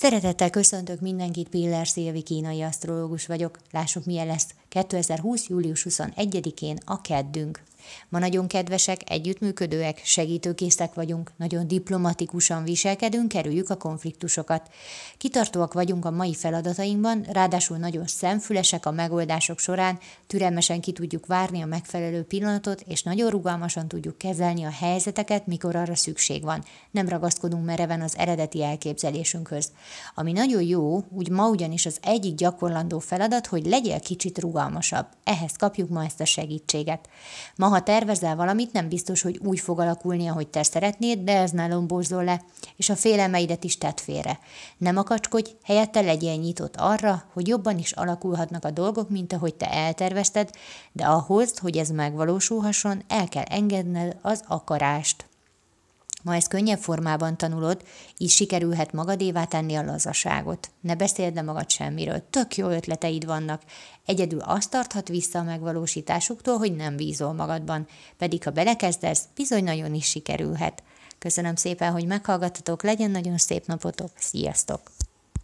Szeretettel köszöntök mindenkit, Piller Szilvi kínai asztrológus vagyok. Lássuk, milyen lesz 2020. július 21-én a keddünk. Ma nagyon kedvesek, együttműködőek, segítőkészek vagyunk, nagyon diplomatikusan viselkedünk, kerüljük a konfliktusokat. Kitartóak vagyunk a mai feladatainkban, ráadásul nagyon szemfülesek a megoldások során, türelmesen ki tudjuk várni a megfelelő pillanatot, és nagyon rugalmasan tudjuk kezelni a helyzeteket, mikor arra szükség van. Nem ragaszkodunk mereven az eredeti elképzelésünkhöz. Ami nagyon jó, úgy ma ugyanis az egyik gyakorlandó feladat, hogy legyél kicsit rugalmasabb. Ehhez kapjuk ma ezt a segítséget. Ma, ha tervezel valamit, nem biztos, hogy úgy fog alakulni, ahogy te szeretnéd, de ez ne lombózzol le, és a félelmeidet is tett félre. Nem akacskodj, helyette legyél nyitott arra, hogy jobban is alakulhatnak a dolgok, mint ahogy te eltervezted, de ahhoz, hogy ez megvalósulhasson, el kell engedned az akarást. Ma ezt könnyebb formában tanulod, így sikerülhet magadévá tenni a lazaságot. Ne beszéld le magad semmiről, tök jó ötleteid vannak. Egyedül azt tarthat vissza a megvalósításuktól, hogy nem bízol magadban, pedig ha belekezdesz, bizony nagyon is sikerülhet. Köszönöm szépen, hogy meghallgattatok, legyen nagyon szép napotok, sziasztok!